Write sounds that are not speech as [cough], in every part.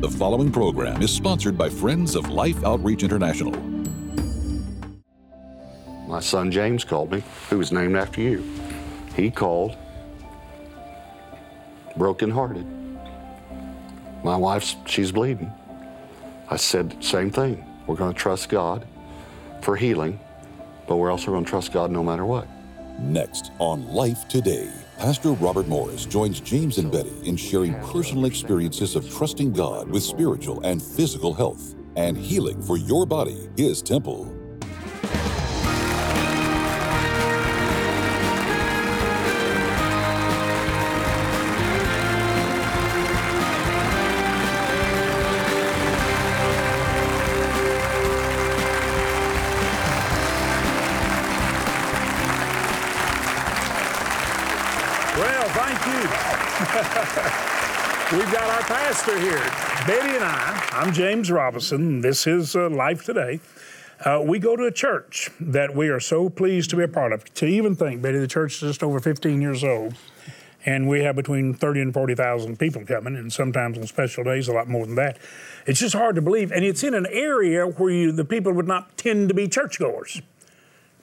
The following program is sponsored by Friends of Life Outreach International. My son James called me, who was named after you. He called, brokenhearted. My wife's, she's bleeding. I said, same thing. We're going to trust God for healing, but we're also going to trust God no matter what. Next on Life Today, Pastor Robert Morris joins James and Betty in sharing personal experiences of trusting God with spiritual and physical health and healing for your body, his temple. Well, thank you. [laughs] We've got our pastor here, Betty and I. I'm James Robison. This is uh, Life Today. Uh, we go to a church that we are so pleased to be a part of. To even think, Betty, the church is just over 15 years old, and we have between 30 and 40,000 people coming, and sometimes on special days a lot more than that. It's just hard to believe, and it's in an area where you, the people would not tend to be churchgoers.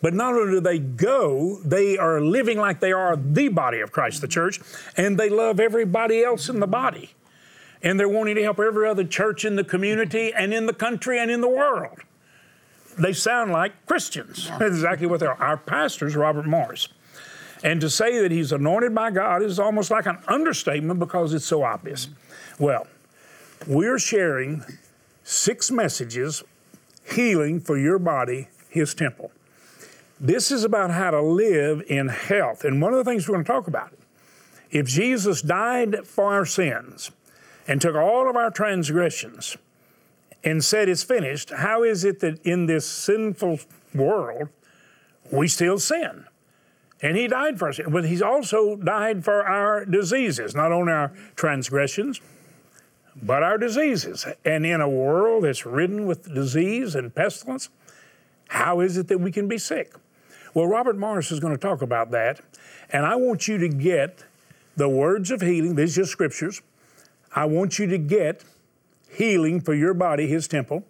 But not only do they go, they are living like they are the body of Christ, the church, and they love everybody else in the body. And they're wanting to help every other church in the community and in the country and in the world. They sound like Christians. That's exactly what they are. Our pastor's Robert Morris. And to say that he's anointed by God is almost like an understatement because it's so obvious. Well, we're sharing six messages healing for your body, his temple. This is about how to live in health. And one of the things we're going to talk about if Jesus died for our sins and took all of our transgressions and said it's finished, how is it that in this sinful world we still sin? And he died for us, but he's also died for our diseases, not only our transgressions, but our diseases. And in a world that's ridden with disease and pestilence, how is it that we can be sick? Well, Robert Morris is going to talk about that. And I want you to get the words of healing, these are just scriptures. I want you to get healing for your body, his temple.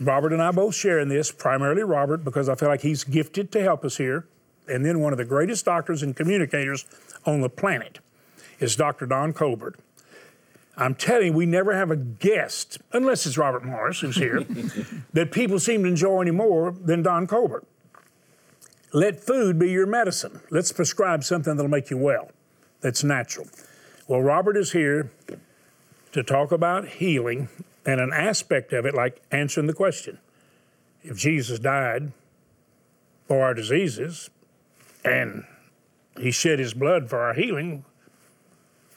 Robert and I both share in this, primarily Robert, because I feel like he's gifted to help us here. And then one of the greatest doctors and communicators on the planet is Dr. Don Colbert. I'm telling you, we never have a guest, unless it's Robert Morris who's here, [laughs] that people seem to enjoy any more than Don Colbert. Let food be your medicine. Let's prescribe something that'll make you well, that's natural. Well, Robert is here to talk about healing and an aspect of it, like answering the question if Jesus died for our diseases and he shed his blood for our healing,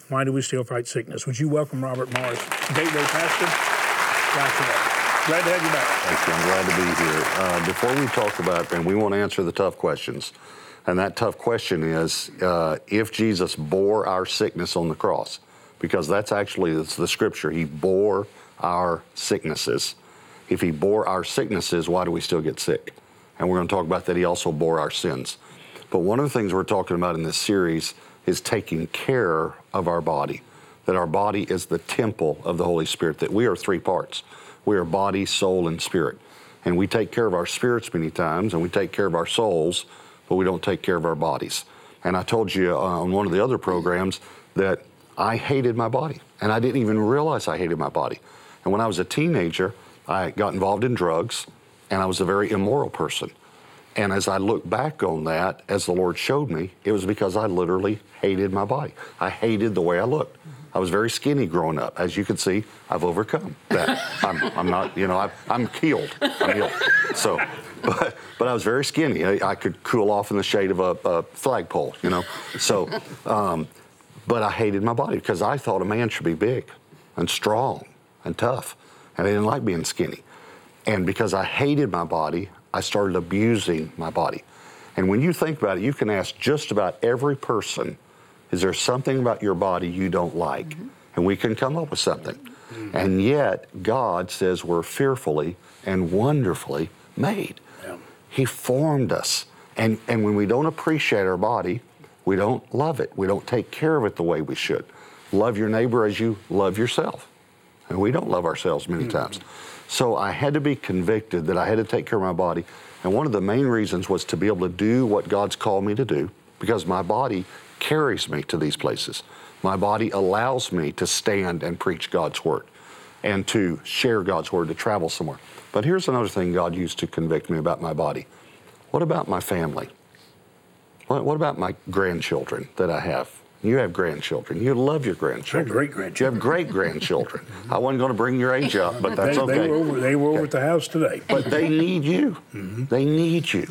why do we still fight sickness? Would you welcome Robert Morris, Gateway Pastor? Glad to have you back. Thank you. I'm glad to be here. Uh, before we talk about, and we want to answer the tough questions, and that tough question is uh, if Jesus bore our sickness on the cross, because that's actually it's the scripture. He bore our sicknesses. If he bore our sicknesses, why do we still get sick? And we're going to talk about that he also bore our sins. But one of the things we're talking about in this series is taking care of our body, that our body is the temple of the Holy Spirit, that we are three parts. We are body, soul, and spirit. And we take care of our spirits many times, and we take care of our souls, but we don't take care of our bodies. And I told you uh, on one of the other programs that I hated my body, and I didn't even realize I hated my body. And when I was a teenager, I got involved in drugs, and I was a very immoral person. And as I look back on that, as the Lord showed me, it was because I literally hated my body. I hated the way I looked. I was very skinny growing up. As you can see, I've overcome that. [laughs] I'm, I'm not, you know, i am healed. I'm healed. So, but, but I was very skinny. I, I could cool off in the shade of a, a flagpole, you know. So, um, but I hated my body because I thought a man should be big and strong and tough. And I didn't like being skinny. And because I hated my body, I started abusing my body. And when you think about it, you can ask just about every person, is there something about your body you don't like? Mm-hmm. And we can come up with something. Mm-hmm. And yet, God says we're fearfully and wonderfully made. Yeah. He formed us. And, and when we don't appreciate our body, we don't love it. We don't take care of it the way we should. Love your neighbor as you love yourself. And we don't love ourselves many mm-hmm. times. So I had to be convicted that I had to take care of my body. And one of the main reasons was to be able to do what God's called me to do because my body carries me to these places. My body allows me to stand and preach God's word and to share God's word, to travel somewhere. But here's another thing God used to convict me about my body. What about my family? What, what about my grandchildren that I have? You have grandchildren. You love your grandchildren. great grandchildren. You have great grandchildren. [laughs] I wasn't going to bring your age up, but that's they, okay. They were over, they were over at the house today. But they need you. [laughs] Mm-hmm. They need you.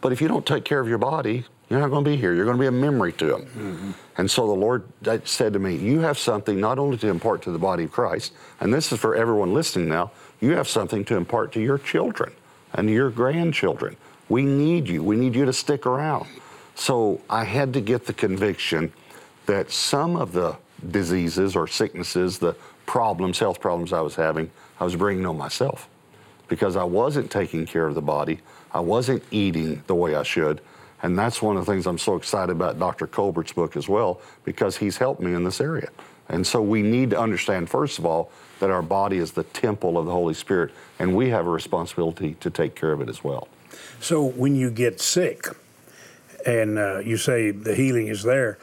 But if you don't take care of your body, you're not going to be here. You're going to be a memory to them. Mm-hmm. And so the Lord said to me, You have something not only to impart to the body of Christ, and this is for everyone listening now, you have something to impart to your children and your grandchildren. We need you. We need you to stick around. So I had to get the conviction that some of the diseases or sicknesses, the problems, health problems I was having, I was bringing on myself because I wasn't taking care of the body. I wasn't eating the way I should. And that's one of the things I'm so excited about Dr. Colbert's book as well, because he's helped me in this area. And so we need to understand, first of all, that our body is the temple of the Holy Spirit, and we have a responsibility to take care of it as well. So when you get sick, and uh, you say the healing is there,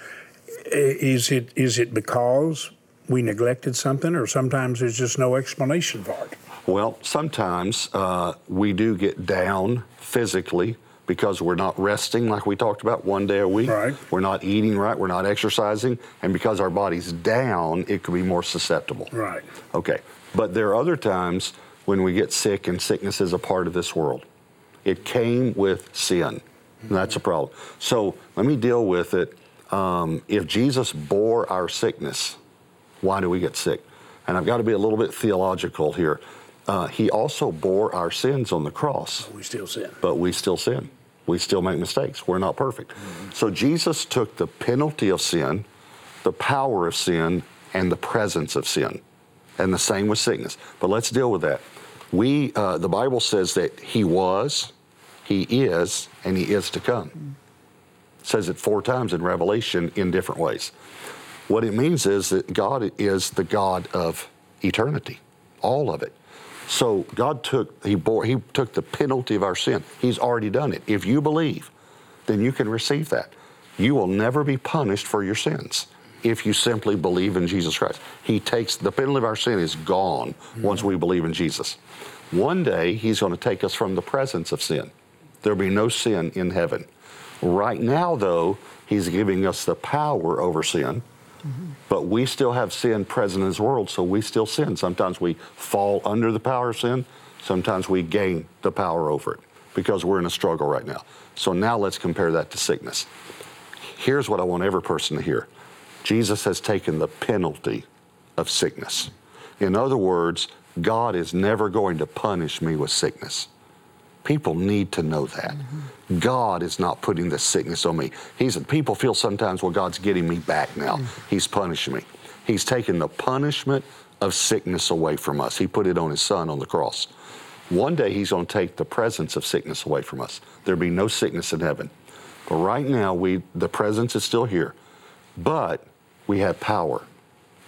is it is it because we neglected something, or sometimes there's just no explanation for it? Well, sometimes uh, we do get down physically because we're not resting like we talked about one day a week. Right. We're not eating right. We're not exercising, and because our body's down, it could be more susceptible. Right. Okay. But there are other times when we get sick, and sickness is a part of this world. It came with sin. That's a problem. So let me deal with it. Um, if Jesus bore our sickness, why do we get sick? And I've got to be a little bit theological here. Uh, he also bore our sins on the cross. But we still sin. But we still sin. We still make mistakes. We're not perfect. Mm-hmm. So Jesus took the penalty of sin, the power of sin, and the presence of sin. And the same with sickness. But let's deal with that. We, uh, the Bible says that He was, he is, and He is to come. It says it four times in Revelation in different ways. What it means is that God is the God of eternity, all of it. So God took he bore he took the penalty of our sin. He's already done it. If you believe, then you can receive that. You will never be punished for your sins if you simply believe in Jesus Christ. He takes the penalty of our sin is gone mm-hmm. once we believe in Jesus. One day he's going to take us from the presence of sin. There'll be no sin in heaven. Right now, though, He's giving us the power over sin, but we still have sin present in this world, so we still sin. Sometimes we fall under the power of sin, sometimes we gain the power over it because we're in a struggle right now. So now let's compare that to sickness. Here's what I want every person to hear Jesus has taken the penalty of sickness. In other words, God is never going to punish me with sickness. People need to know that. Mm-hmm. God is not putting the sickness on me. He's people feel sometimes, well, God's getting me back now. Mm-hmm. He's punishing me. He's taken the punishment of sickness away from us. He put it on his son on the cross. One day he's going to take the presence of sickness away from us. There'll be no sickness in heaven. But right now we the presence is still here. But we have power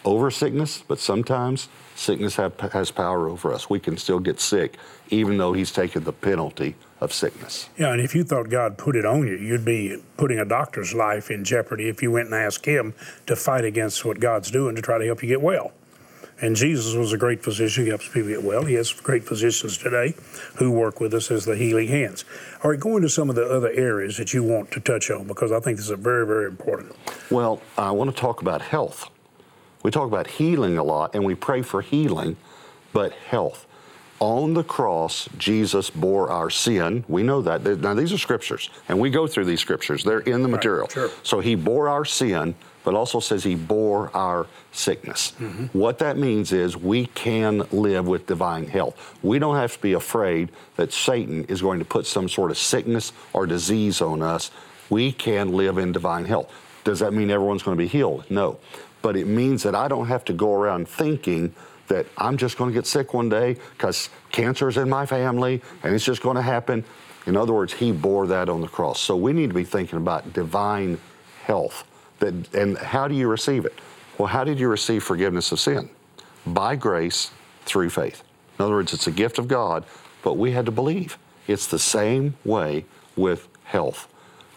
over sickness, but sometimes sickness have, has power over us. We can still get sick, even though He's taken the penalty of sickness. Yeah, and if you thought God put it on you, you'd be putting a doctor's life in jeopardy if you went and asked Him to fight against what God's doing to try to help you get well. And Jesus was a great physician. He helps people get well. He has great physicians today who work with us as the healing hands. All right, go into some of the other areas that you want to touch on because I think this is very, very important. Well, I want to talk about health. We talk about healing a lot and we pray for healing, but health. On the cross, Jesus bore our sin. We know that. Now, these are scriptures, and we go through these scriptures. They're in the material. Right, sure. So, He bore our sin, but also says He bore our sickness. Mm-hmm. What that means is we can live with divine health. We don't have to be afraid that Satan is going to put some sort of sickness or disease on us. We can live in divine health. Does that mean everyone's going to be healed? No but it means that I don't have to go around thinking that I'm just going to get sick one day because cancer is in my family and it's just going to happen. In other words, he bore that on the cross. So we need to be thinking about divine health. That, and how do you receive it? Well, how did you receive forgiveness of sin? by grace through faith. In other words, it's a gift of God, but we had to believe. It's the same way with health.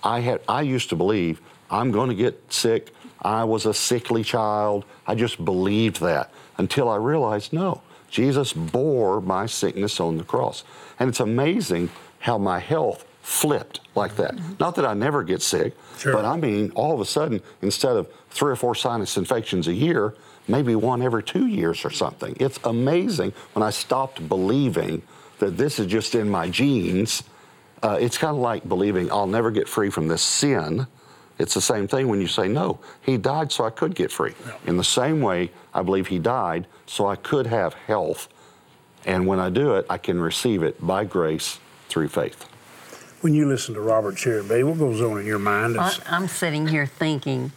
I had I used to believe I'm going to get sick. I was a sickly child. I just believed that until I realized no. Jesus bore my sickness on the cross. And it's amazing how my health flipped like that. Mm-hmm. Not that I never get sick, sure. but I mean, all of a sudden, instead of three or four sinus infections a year, maybe one every two years or something. It's amazing when I stopped believing that this is just in my genes. Uh, it's kind of like believing I'll never get free from this sin. It's the same thing when you say, No, he died so I could get free. No. In the same way, I believe he died so I could have health. And when I do it, I can receive it by grace through faith. When you listen to Robert Cherry, what goes on in your mind? I'm sitting here thinking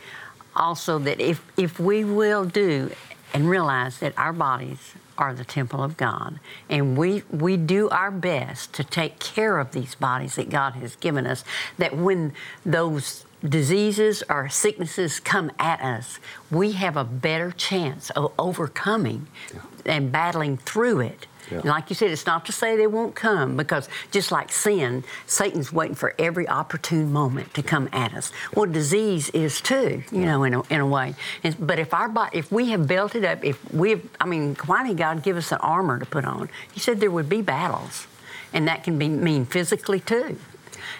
also that if, if we will do and realize that our bodies are the temple of God. And we, we do our best to take care of these bodies that God has given us, that when those diseases or sicknesses come at us, we have a better chance of overcoming yeah. and battling through it yeah. Like you said, it's not to say they won't come because just like sin, Satan's waiting for every opportune moment to come at us. Well, disease is too, you yeah. know, in a, in a way. And, but if our body, if we have built it up, if we, have, I mean, why did God give us an armor to put on? He said there would be battles, and that can be mean physically too.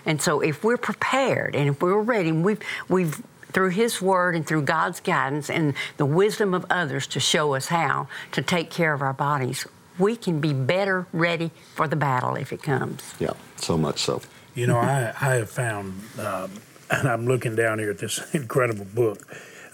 And so, if we're prepared and if we're ready, we've we've through His Word and through God's guidance and the wisdom of others to show us how to take care of our bodies, we can be better ready for the battle if it comes. Yeah, so much so. You know, I, I have found, um, and I'm looking down here at this [laughs] incredible book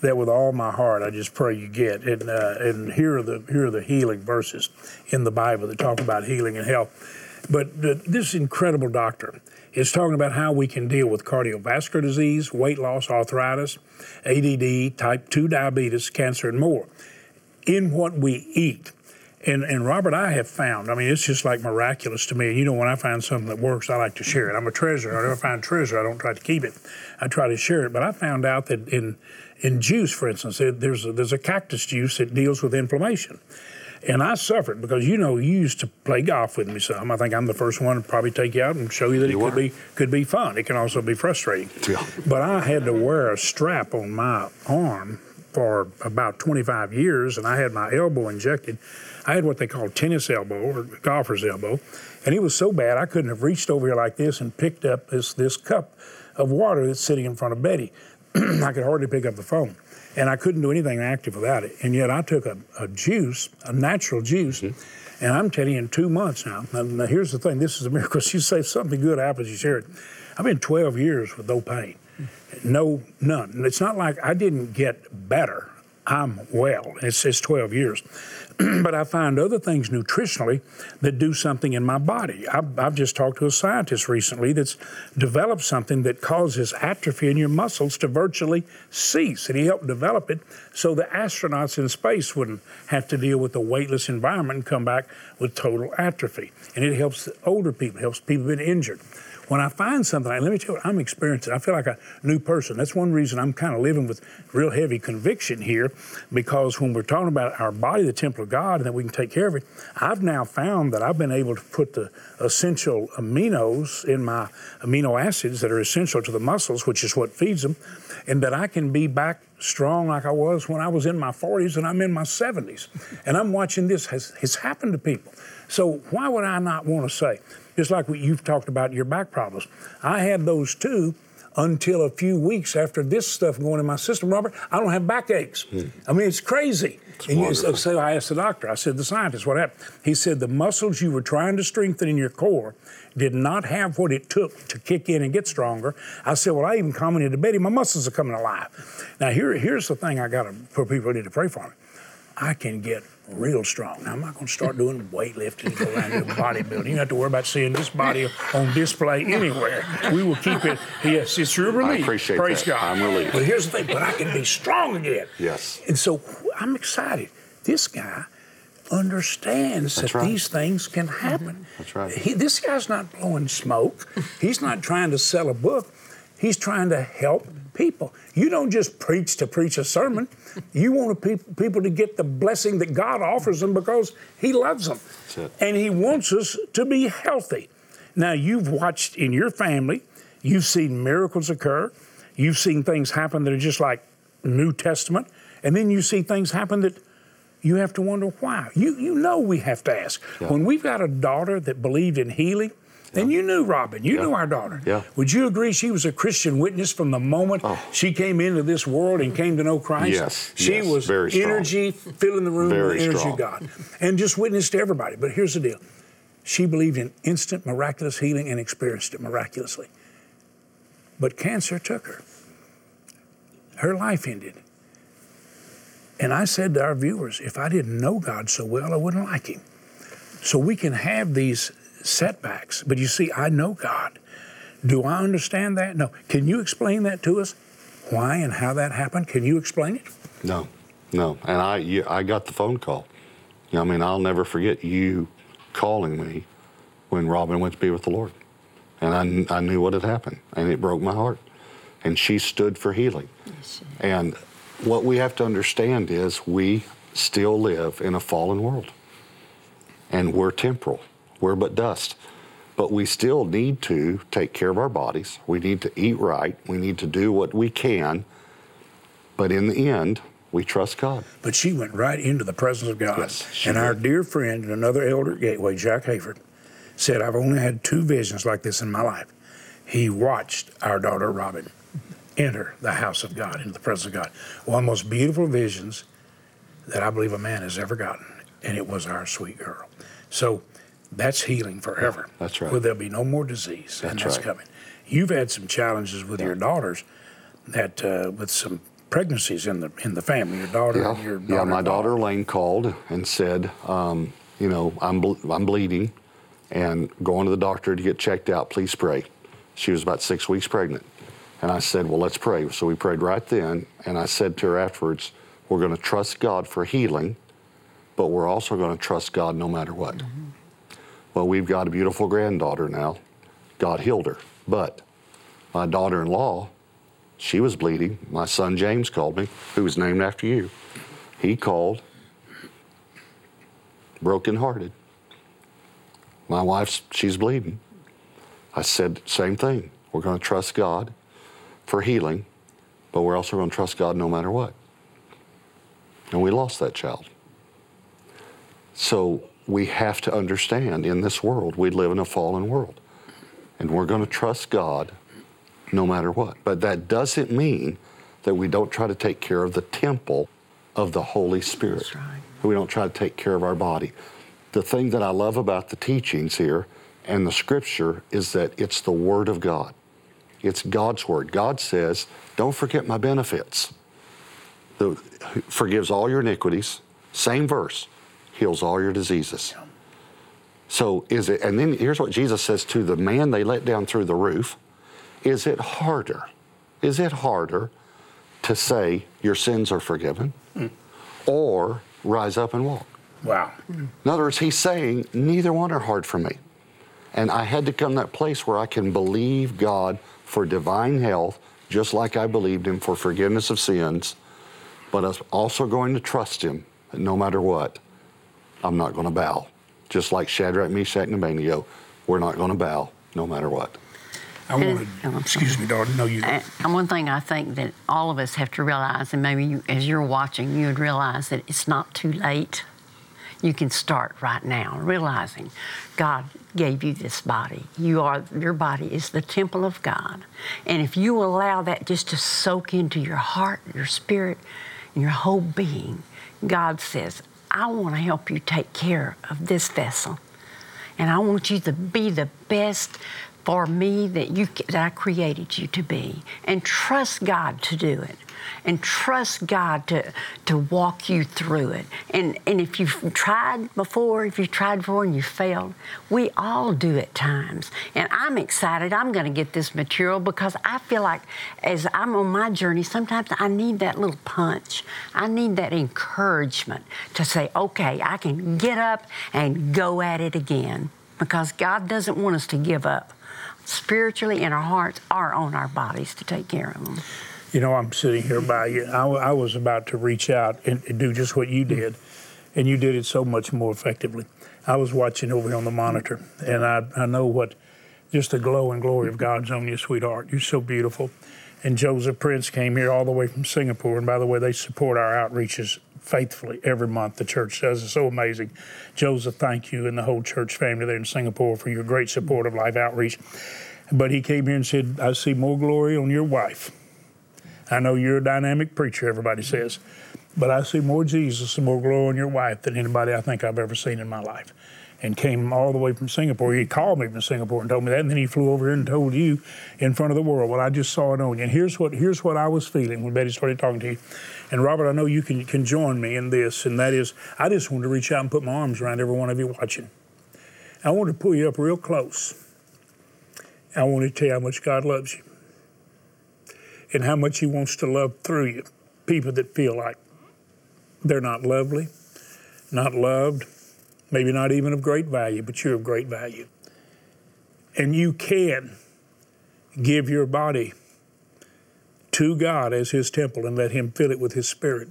that with all my heart I just pray you get. And, uh, and here are the here are the healing verses in the Bible that talk about healing and health. But the, this incredible doctor is talking about how we can deal with cardiovascular disease, weight loss, arthritis, ADD, type 2 diabetes, cancer, and more in what we eat. And, and Robert, I have found, I mean, it's just like miraculous to me. And you know, when I find something that works, I like to share it. I'm a treasure. I never find treasure, I don't try to keep it. I try to share it. But I found out that in, in juice, for instance, there's a, there's a cactus juice that deals with inflammation. And I suffered because you know you used to play golf with me some. I think I'm the first one to probably take you out and show you that you it could be could be fun. It can also be frustrating. Yeah. But I had to wear a strap on my arm for about 25 years, and I had my elbow injected I had what they call tennis elbow or golfer's elbow, and it was so bad I couldn't have reached over here like this and picked up this this cup of water that's sitting in front of Betty. [clears throat] I could hardly pick up the phone, and I couldn't do anything active without it. And yet I took a, a juice, a natural juice. Mm-hmm. And I'm telling you, in two months now, now, now here's the thing this is a miracle. [laughs] You say something good happens, you share it. I've been 12 years with no pain, no, none. It's not like I didn't get better. I'm well. It's, it's 12 years. [clears throat] but I find other things nutritionally that do something in my body. I've, I've, just talked to a scientist recently that's developed something that causes atrophy in your muscles to virtually cease. And he helped develop it so the astronauts in space wouldn't have to deal with a weightless environment and come back with total atrophy. And it helps older people, helps people been injured. When I find something, let me tell you, I'm experiencing. I feel like a new person. That's one reason I'm kind of living with real heavy conviction here, because when we're talking about our body, the temple of God, and that we can take care of it, I've now found that I've been able to put the essential aminos in my amino acids that are essential to the muscles, which is what feeds them, and that I can be back strong like I was when I was in my 40s and I'm in my 70s. And I'm watching this has, has happened to people. So why would I not want to say, just like what you've talked about your back problems. I had those too until a few weeks after this stuff going in my system, Robert, I don't have backaches. Hmm. I mean, it's crazy. It's and you, so, so I asked the doctor, I said, the scientist, what happened? He said, the muscles you were trying to strengthen in your core did not have what it took to kick in and get stronger. I said, well, I even commented to Betty, my muscles are coming alive. Now, here, here's the thing I got to, for people who need to pray for me. I can get real strong. Now, I'm not going to start doing weightlifting and go around doing bodybuilding. You don't have to worry about seeing this body on display anywhere. We will keep it. Yes, it's your relief. I appreciate Praise that. God. I'm relieved. But here's the thing. But I can be strong again. Yes. And so I'm excited. This guy understands That's that right. these things can happen. Mm-hmm. That's right. He, this guy's not blowing smoke. He's not trying to sell a book He's trying to help people. You don't just preach to preach a sermon. You want pe- people to get the blessing that God offers them because He loves them. And He wants us to be healthy. Now, you've watched in your family, you've seen miracles occur, you've seen things happen that are just like New Testament, and then you see things happen that you have to wonder why. You, you know we have to ask. Yeah. When we've got a daughter that believed in healing, and you knew Robin, you knew our daughter. Yeah. Would you agree she was a Christian witness from the moment Oh. she came into this world and came to know Christ? Yes, She yes, was very strong. energy, filling the room with Very the energy strong. of God. And just witnessed to everybody. But here's the deal. She believed in instant miraculous healing and experienced it miraculously. But cancer took her. Her life ended. And I said to our viewers, if I didn't know God so well, I wouldn't like him. So we can have these setbacks. But you see, I know God. Do I understand that? No. Can you explain that to us? Why and how that happened? Can you explain it? No, no. And I, you, I got the phone call. I mean, I'll never forget you calling me when Robin went to be with the Lord. And I, I knew what had happened, and it broke my heart. And she stood for healing. Yes, And what we have to understand is we still live in a fallen world. And we're temporal, we're but dust. But we still need to take care of our bodies. We need to eat right. We need to do what we can. But in the end, we trust God. But she went right into the presence of God. Yes, and our dear friend and another elder at Gateway, Jack Hayford, said, I've only had two visions like this in my life. He watched our daughter Robin enter the house of God, into the presence of God. One of the most beautiful visions that I believe a man has ever gotten. And it was our sweet girl. So that's healing forever. that's right. Where there'll be no more disease. and That's that's right. coming. You've had some challenges with your daughters that uh, with some pregnancies in the in the family. Your daughter, Yeah, your yeah. My daughter-in-law. Lane called and said, um, you know, I'm ble- I'm bleeding, and going to the doctor to get checked out. Please pray. She was about six weeks pregnant, and I said, well, let's pray. So we prayed right then, and I said to her afterwards, we're going to trust God for healing, but we're also going to trust God no matter what. Well, we've got a beautiful granddaughter now. God healed her, but my daughter-in-law she was bleeding. My son James called me, who was named after you. He called, brokenhearted. My wife's, she's bleeding. I said, same thing. We're going to trust God for healing, but we're also going to trust God no matter what. And we lost that child. So we have to understand in this world, we live in a fallen world. And we're going to trust God no matter what. But that doesn't mean that we don't try to take care of the temple of the Holy Spirit. That's right. We don't try to take care of our body. The thing that I love about the teachings here and the scripture is that it's the Word of God. It's God's Word. God says, Don't forget my benefits. The, forgives all your iniquities. Same verse. Heals all your diseases. So is it, and then here's what Jesus says to the man they let down through the roof. Is it harder? Is it harder to say your sins are forgiven or rise up and walk? Wow. In other words, he's saying neither one are hard for me. And I had to come to that place where I can believe God for divine health, just like I believed him for forgiveness of sins, but I'm also going to trust him no matter what, I'm not going to bow. Just like Shadrach, Meshach, and Abednego, we're not going to bow no matter what. I wanted, um, excuse me, daughter. No, you. And and one thing I think that all of us have to realize, and maybe you, as you're watching, you would realize that it's not too late. You can start right now, realizing God gave you this body. You are your body is the temple of God, and if you allow that just to soak into your heart, your spirit, and your whole being, God says, "I want to help you take care of this vessel." And I want you to be the best for me that you that I created you to be, and trust God to do it, and trust God to to walk you through it. And and if you've tried before, if you've tried before and you failed, we all do at times. And I'm excited. I'm going to get this material because I feel like as I'm on my journey, sometimes I need that little punch. I need that encouragement to say, okay, I can get up and go at it again because God doesn't want us to give up spiritually in our hearts are on our bodies to take care of them. You know, I'm sitting here by you. I, I was about to reach out and, and do just what you mm-hmm. did, and you did it so much more effectively. I was watching over here on the monitor, and I, I know what just the glow and glory of God's on you, sweetheart. You're so beautiful. And Joseph Prince came here all the way from Singapore. And by the way, they support our outreaches faithfully every month. The church does. It's so amazing. Joseph, thank you and the whole church family there in Singapore for your great support of Life Outreach. But he came here and said, I see more glory on your wife. I know you're a dynamic preacher, everybody says, but I see more Jesus and more glory on your wife than anybody I think I've ever seen in my life and came all the way from Singapore. He called me from Singapore and told me that, and then he flew over here and told you in front of the world. Well, I just saw it on you. And here's what here's what I was feeling when Betty started talking to you. And Robert, I know you can can join me in this, and that is, I just wanted to reach out and put my arms around every one of you watching. I want to pull you up real close. I want to tell you how much God loves you and how much He wants to love through you. People that feel like they're not lovely, not loved, maybe not even of great value, but you're of great value. And you can give your body to God as His temple and let Him fill it with His Spirit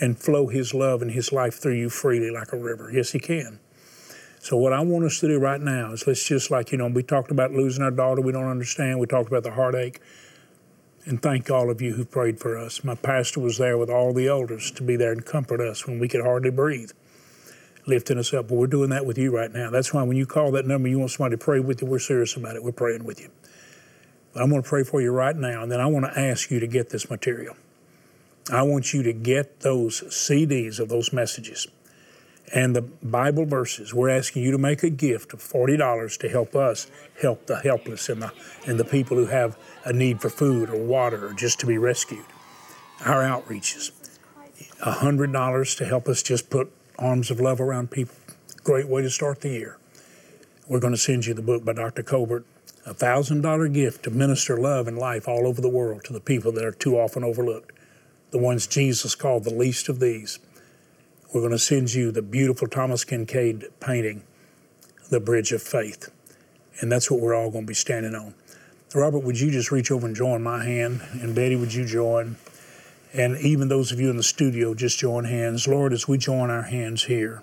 and flow His love and His life through you freely like a river. Yes, He can. So, what I want us to do right now is let's just like, you know, we talked about losing our daughter, we don't understand. We talked about the heartache. And thank all of you who prayed for us. My pastor was there with all the elders to be there and comfort us when we could hardly breathe lifting us up. But we're doing that with you right now. That's why when you call that number, you want somebody to pray with you, we're serious about it. We're praying with you. But I'm going to pray for you right now, and then I want to ask you to get this material. I want you to get those CDs of those messages and the Bible verses. We're asking you to make a gift of $40 to help us help the helpless and the, and the people who have a need for food or water or just to be rescued. Our outreaches. $100 to help us just put Arms of Love Around People. Great way to start the year. We're going to send you the book by Dr. Colbert, a $1,000 gift to minister love and life all over the world to the people that are too often overlooked, the ones Jesus called the least of these. We're going to send you the beautiful Thomas Kinkade painting, The Bridge of Faith. And that's what we're all going to be standing on. Robert, would you just reach over and join my hand? And Betty, would you join? And even those of you in the studio, just join hands. Lord, as we join our hands here,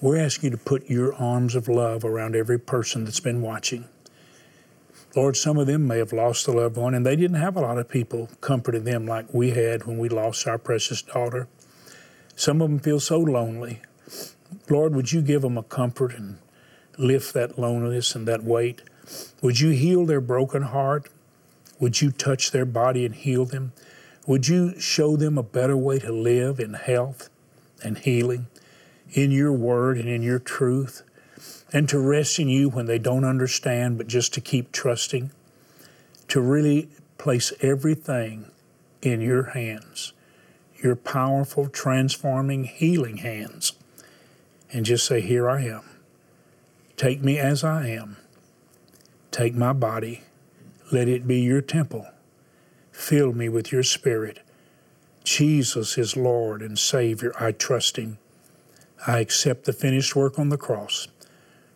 we're asking you to put your arms of love around every person that's been watching. Lord, some of them may have lost a loved one, and they didn't have a lot of people comforting them like we had when we lost our precious daughter. Some of them feel so lonely. Lord, would you give them a comfort and lift that loneliness and that weight? Would you heal their broken heart? Would you touch their body and heal them? Would you show them a better way to live in health and healing, in your word and in your truth, and to rest in you when they don't understand, but just to keep trusting, to really place everything in your hands, your powerful, transforming, healing hands, and just say, Here I am. Take me as I am. Take my body. Let it be your temple Fill me with your Spirit. Jesus is Lord and Savior. I trust Him. I accept the finished work on the cross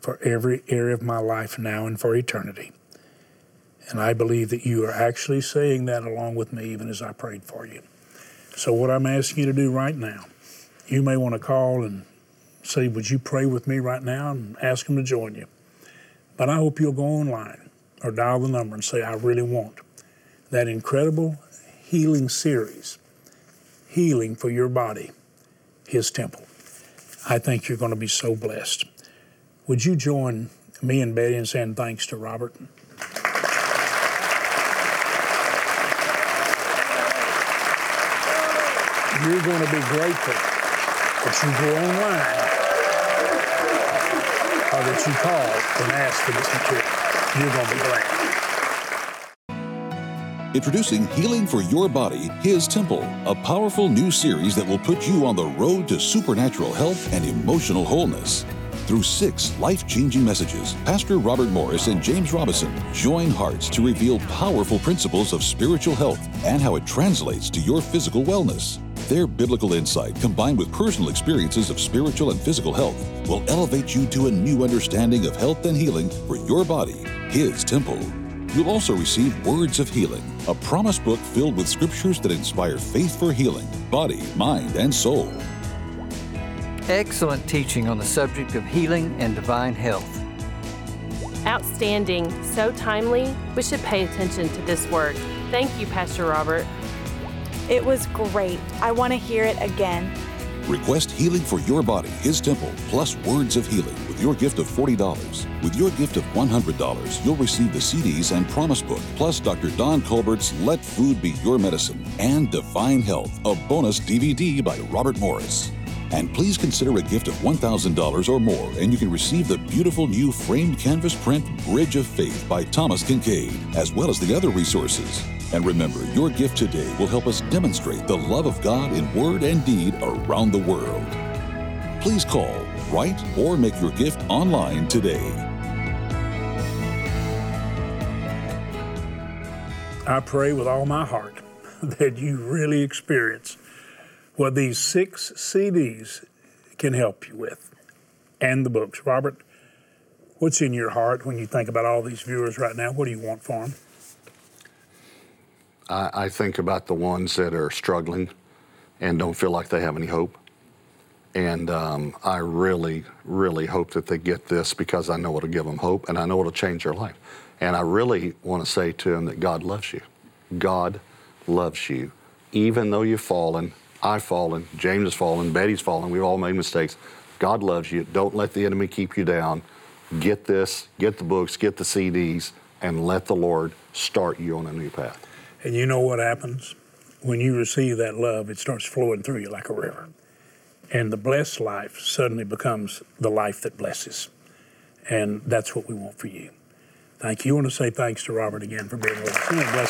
for every area of my life now and for eternity. And I believe that you are actually saying that along with me, even as I prayed for you. So, what I'm asking you to do right now, you may want to call and say, Would you pray with me right now? and ask them to join you. But I hope you'll go online or dial the number and say, I really want that incredible healing series, Healing for Your Body, His Temple. I think you're going to be so blessed. Would you join me and Betty in saying thanks to Robert? You're going to be grateful that you go online or that you call and ask for this material. You're going to be glad. Introducing Healing for Your Body, His Temple, a powerful new series that will put you on the road to supernatural health and emotional wholeness. Through six life changing messages, Pastor Robert Morris and James Robison join hearts to reveal powerful principles of spiritual health and how it translates to your physical wellness. Their biblical insight, combined with personal experiences of spiritual and physical health, will elevate you to a new understanding of health and healing for your body, His temple. You'll also receive Words of Healing, a promise book filled with scriptures that inspire faith for healing, body, mind, and soul. Excellent teaching on the subject of healing and divine health. Outstanding, so timely, we should pay attention to this word. Thank you, Pastor Robert. It was great. I want to hear it again. Request healing for your body, His temple, plus words of healing with your gift of $40. With your gift of $100, you'll receive the CDs and Promise Book, plus Dr. Don Colbert's Let Food Be Your Medicine and Divine Health, a bonus DVD by Robert Morris. And please consider a gift of $1,000 or more, and you can receive the beautiful new framed canvas print Bridge of Faith by Thomas Kinkade, as well as the other resources. And remember, your gift today will help us demonstrate the love of God in word and deed around the world. Please call, write, or make your gift online today. I pray with all my heart [laughs] that you really experience what these six CDs can help you with and the books. Robert, what's in your heart when you think about all these viewers right now? What do you want for them? I, I think about the ones that are struggling and don't feel like they have any hope. And um, I really, really hope that they get this because I know it'll give them hope and I know it'll change their life. And I really want to say to them that God loves you. God loves you. Even though you've fallen, I've fallen, James has fallen, Betty's fallen, we've all made mistakes. God loves you. Don't let the enemy keep you down. Get this, get the books, get the CDs, and let the Lord start you on a new path. And you know what happens? When you receive that love, it starts flowing through you like a river. And the blessed life suddenly becomes the life that blesses. And that's what we want for you. Thank you. I want to say thanks to Robert again for being with us. Isn't it?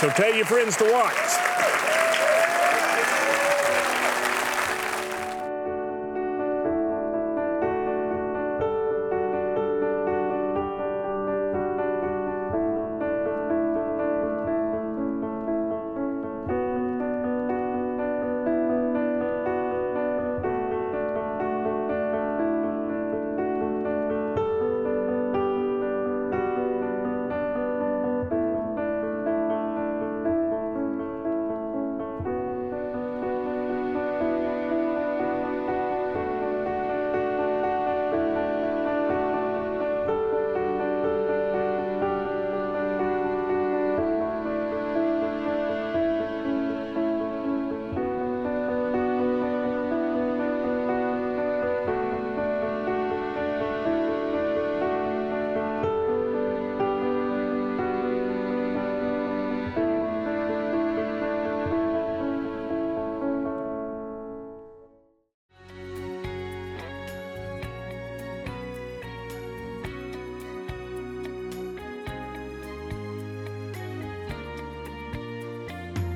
So tell your friends to watch.